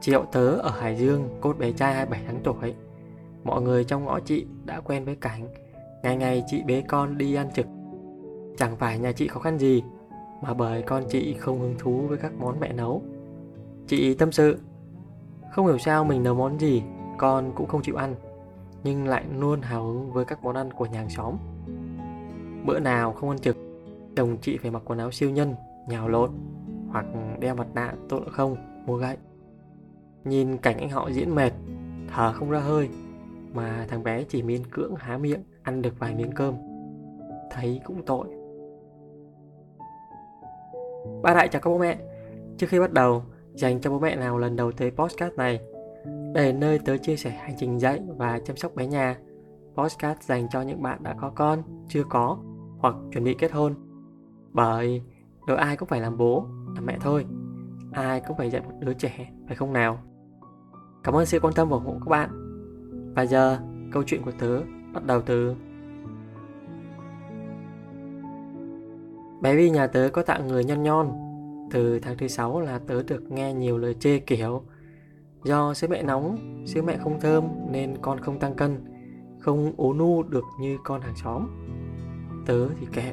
Triệu tớ ở Hải Dương, cốt bé trai 27 tháng tuổi. Mọi người trong ngõ chị đã quen với cảnh, Ngày ngày chị bế con đi ăn trực. Chẳng phải nhà chị khó khăn gì, Mà bởi con chị không hứng thú với các món mẹ nấu. Chị tâm sự, Không hiểu sao mình nấu món gì, Con cũng không chịu ăn, Nhưng lại luôn hào hứng với các món ăn của nhà hàng xóm. Bữa nào không ăn trực, Chồng chị phải mặc quần áo siêu nhân Nhào lộn Hoặc đeo mặt nạ tội không, mua gậy. Nhìn cảnh anh họ diễn mệt, Thở không ra hơi, Mà thằng bé chỉ miên cưỡng há miệng, Ăn được vài miếng cơm. Thấy cũng tội. Ba đại chào các bố mẹ. Trước khi bắt đầu, Dành cho bố mẹ nào lần đầu tới podcast này Đây là nơi tớ chia sẻ hành trình dạy Và chăm sóc bé nhà. Podcast dành cho những bạn đã có con, Chưa có, Hoặc chuẩn bị kết hôn. Bởi Đâu ai cũng phải làm bố Làm mẹ thôi Ai cũng phải dạy một đứa trẻ Phải không nào Cảm ơn sự quan tâm và ủng hộ các bạn. Và giờ, câu chuyện của tớ bắt đầu từ Bé Vi nhà tớ có tặng người nhon nhon. Từ tháng thứ sáu là tớ được nghe nhiều lời chê kiểu Do sữa mẹ nóng, sữa mẹ không thơm nên con không tăng cân, không ố nu được như con hàng xóm. Tớ thì kệ,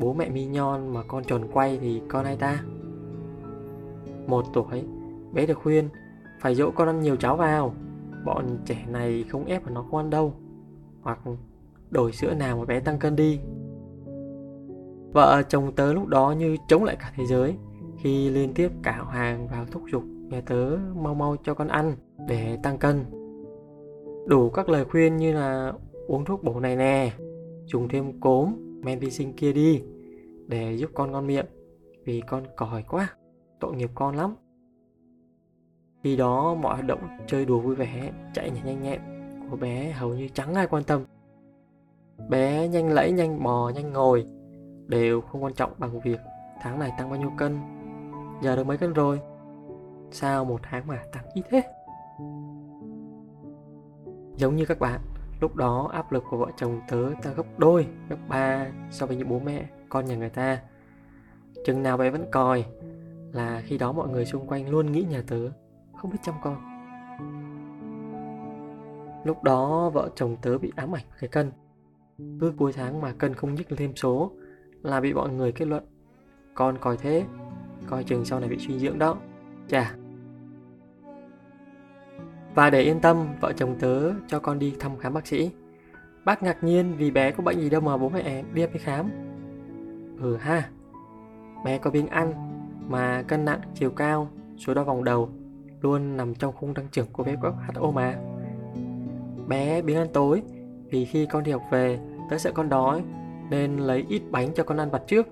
bố mẹ mi nhon mà con tròn quay thì con ai ta? Một tuổi, bé được khuyên phải dỗ con ăn nhiều cháo vào Bọn trẻ này không ép vào nó không ăn đâu Hoặc đổi sữa nào mà bé tăng cân đi Vợ chồng tớ lúc đó như chống lại cả thế giới Khi liên tiếp cạo hàng vào thúc giục nhà tớ mau mau cho con ăn để tăng cân Đủ các lời khuyên như là uống thuốc bổ này nè Dùng thêm cốm, men vi sinh kia đi Để giúp con ngon miệng Vì con còi quá, tội nghiệp con lắm khi đó mọi hoạt động chơi đùa vui vẻ, chạy nhảy nhanh nhẹn của bé hầu như chẳng ai quan tâm. Bé nhanh lẫy, nhanh bò, nhanh ngồi đều không quan trọng bằng việc tháng này tăng bao nhiêu cân, giờ được mấy cân rồi. Sao một tháng mà tăng ít thế? Giống như các bạn, lúc đó áp lực của vợ chồng tớ ta gấp đôi, gấp ba so với những bố mẹ, con nhà người ta. Chừng nào bé vẫn còi là khi đó mọi người xung quanh luôn nghĩ nhà tớ không biết chăm con. Lúc đó vợ chồng tớ bị ám ảnh cái cân. Cứ cuối tháng mà cân không nhích thêm số Là bị mọi người kết luận Con coi thế Coi chừng sau này bị suy dưỡng đó. Chà và để yên tâm, Vợ chồng tớ cho con đi thăm khám bác sĩ Bác ngạc nhiên vì bé có bệnh gì đâu mà bố mẹ đi đi khám Ừ ha Bé có biếng ăn Mà cân nặng chiều cao, Số đo vòng đầu, luôn nằm trong khung tăng trưởng của WHO mà. Bé biếng ăn tối vì khi con đi học về, tớ sợ con đói, nên lấy ít bánh cho con ăn vặt trước.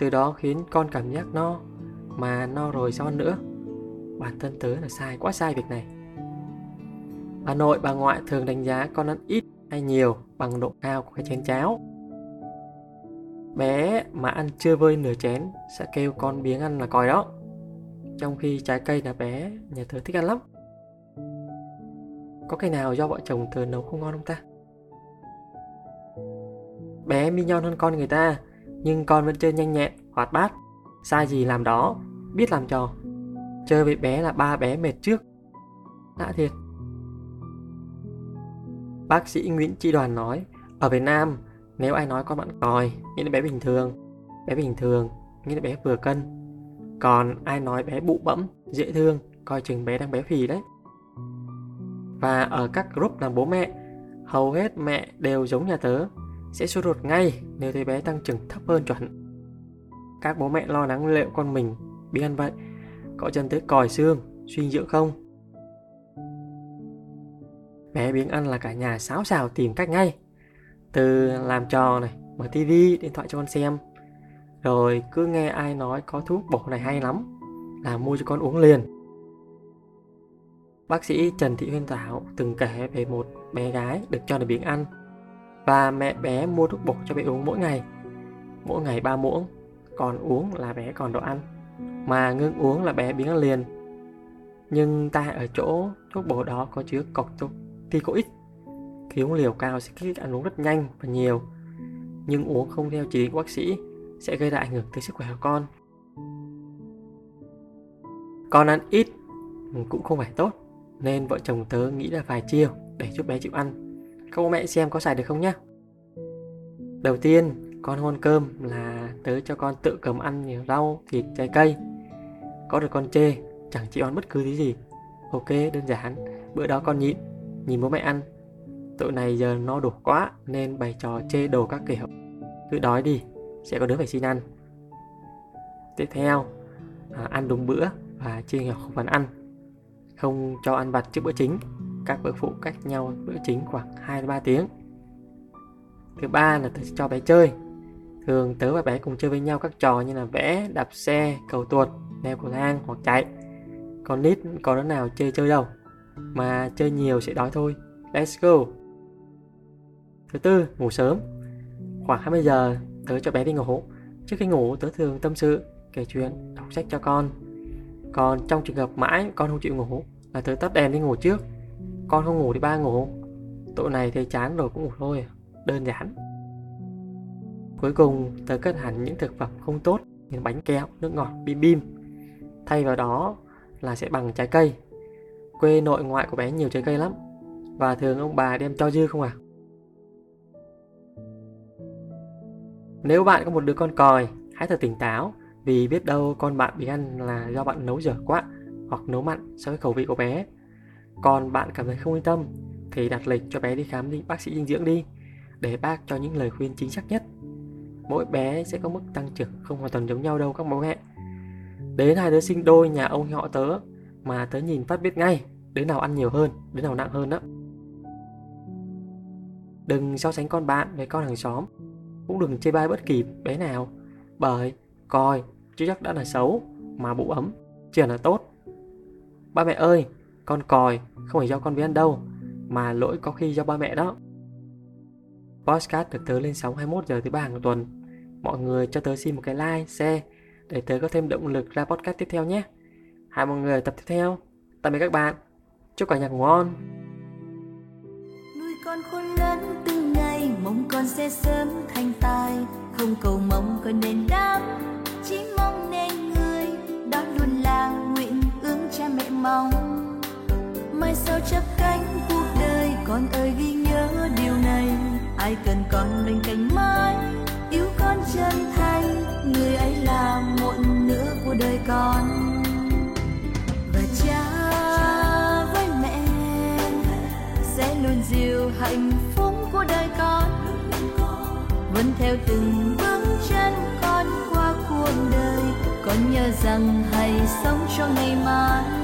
Từ đó khiến con cảm giác no, mà no rồi sao ăn nữa. Bản thân tớ là sai, quá sai việc này. Bà nội bà ngoại thường đánh giá con ăn ít hay nhiều bằng độ cao của cái chén cháo. Bé mà ăn chưa vơi nửa chén sẽ kêu con biếng ăn là còi đó. Trong khi trái cây là bé nhà thơ thích ăn lắm Có cái nào do vợ chồng thờ nấu không ngon không ta? Bé mi nhon hơn con người ta Nhưng con vẫn chơi nhanh nhẹn, hoạt bát Sai gì làm đó, biết làm trò Chơi với bé là ba bé mệt trước Lạ thiệt Bác sĩ Nguyễn Chi Đoàn nói Ở Việt Nam nếu ai nói con bạn còi Nghĩa là bé bình thường Bé bình thường Nghĩa là bé vừa cân còn ai nói bé bụ bẫm, dễ thương, coi chừng bé đang béo phì đấy. Và ở các group làm bố mẹ, hầu hết mẹ đều giống nhà tớ, sẽ sốt ruột ngay nếu thấy bé tăng trưởng thấp hơn chuẩn. Các bố mẹ lo lắng liệu con mình bị ăn vậy, có chân tới còi xương, suy dưỡng không? Bé biếng ăn là cả nhà sáo xào tìm cách ngay. Từ làm trò này, mở tivi, điện thoại cho con xem, rồi cứ nghe ai nói có thuốc bổ này hay lắm Là mua cho con uống liền. Bác sĩ Trần Thị Huyên Thảo từng kể về một bé gái được cho là biếng ăn. Và mẹ bé mua thuốc bổ cho bé uống mỗi ngày. Mỗi ngày ba muỗng Còn uống là bé còn đồ ăn. Mà ngưng uống là bé biếng ăn liền. Nhưng ta ở chỗ thuốc bổ đó có chứa corticoid Khi uống liều cao sẽ kích thích ăn uống rất nhanh và nhiều. Nhưng uống không theo chỉ định của bác sĩ sẽ gây ra ảnh hưởng tới sức khỏe của con. Con ăn ít cũng không phải tốt, nên vợ chồng tớ nghĩ là vài chiều để giúp bé chịu ăn. Các bố mẹ xem có xài được không nhé đầu tiên, con hôn cơm là tớ cho con tự cầm ăn nhiều rau, thịt, trái cây. Có được con chê, chẳng chịu ăn bất cứ thứ gì. Ok, đơn giản, bữa đó con nhịn nhìn bố mẹ ăn. Tụi này giờ no đủ quá nên bày trò chê đồ các kiểu cứ đói đi sẽ có đứa phải xin ăn. Tiếp theo à, ăn đúng bữa và chia nhỏ khẩu phần ăn. Không cho ăn vặt trước bữa chính. Các bữa phụ cách nhau bữa chính khoảng 2-3 tiếng. Thứ ba là tớ sẽ cho bé chơi. Thường tớ và bé cùng chơi với nhau các trò như là vẽ đạp xe cầu tuột leo cầu thang hoặc chạy. Còn nít có đứa nào chơi chơi đâu? Mà chơi nhiều sẽ đói thôi. Let's go. Thứ tư, ngủ sớm. Khoảng 20 giờ, tớ cho bé đi ngủ. Trước khi ngủ, tớ thường tâm sự, kể chuyện, đọc sách cho con. Còn trong trường hợp mãi con không chịu ngủ là tớ tắt đèn đi ngủ trước. Con không ngủ thì ba ngủ. Tụi này thấy chán rồi cũng ngủ thôi. Đơn giản. Cuối cùng, tớ cất hẳn những thực phẩm không tốt như bánh kẹo, nước ngọt, bim bim. Thay vào đó là sẽ bằng trái cây quê nội ngoại của bé nhiều trái cây lắm. Và thường ông bà đem cho dư không à? Nếu bạn có một đứa con còi, hãy thật tỉnh táo vì biết đâu con bạn bị ăn là do bạn nấu dở quá hoặc nấu mặn so với khẩu vị của bé. Còn bạn cảm thấy không yên tâm thì đặt lịch cho bé đi khám đi bác sĩ dinh dưỡng đi để bác cho những lời khuyên chính xác nhất. Mỗi bé sẽ có mức tăng trưởng không hoàn toàn giống nhau đâu các bố mẹ. Đến hai đứa sinh đôi nhà ông họ tớ mà tớ nhìn phát biết ngay đứa nào ăn nhiều hơn đứa nào nặng hơn đó đừng so sánh con bạn với con hàng xóm cũng đừng chê bai bất kỳ bé nào. Bởi coi chứ chắc đã là xấu mà bụ ấm chưa là tốt. Ba mẹ ơi con còi không phải do con bé ăn đâu mà lỗi có khi do ba mẹ đó. Podcast được tớ lên sóng 21 giờ thứ ba hàng tuần. Mọi người cho tớ xin một cái like, share để tớ có thêm động lực ra podcast tiếp theo nhé hai mọi người tập tiếp theo. Tạm biệt các bạn. Chúc cả nhạc ngon. Nuôi con khôn lớn từ ngày mong con sẽ sớm thành tài. Không cầu mong con nên đám chỉ mong nên người. Đó luôn là nguyện ước cha mẹ mong. Mai sau chấp cánh cuộc đời, con ơi ghi nhớ điều này. Ai cần con bên cạnh mãi, yêu con chân thành. Người ấy là một nửa của đời con. Hạnh phúc của đời con. Vẫn theo từng bước chân con qua cuộc đời, con nhớ rằng hãy sống cho ngày mai.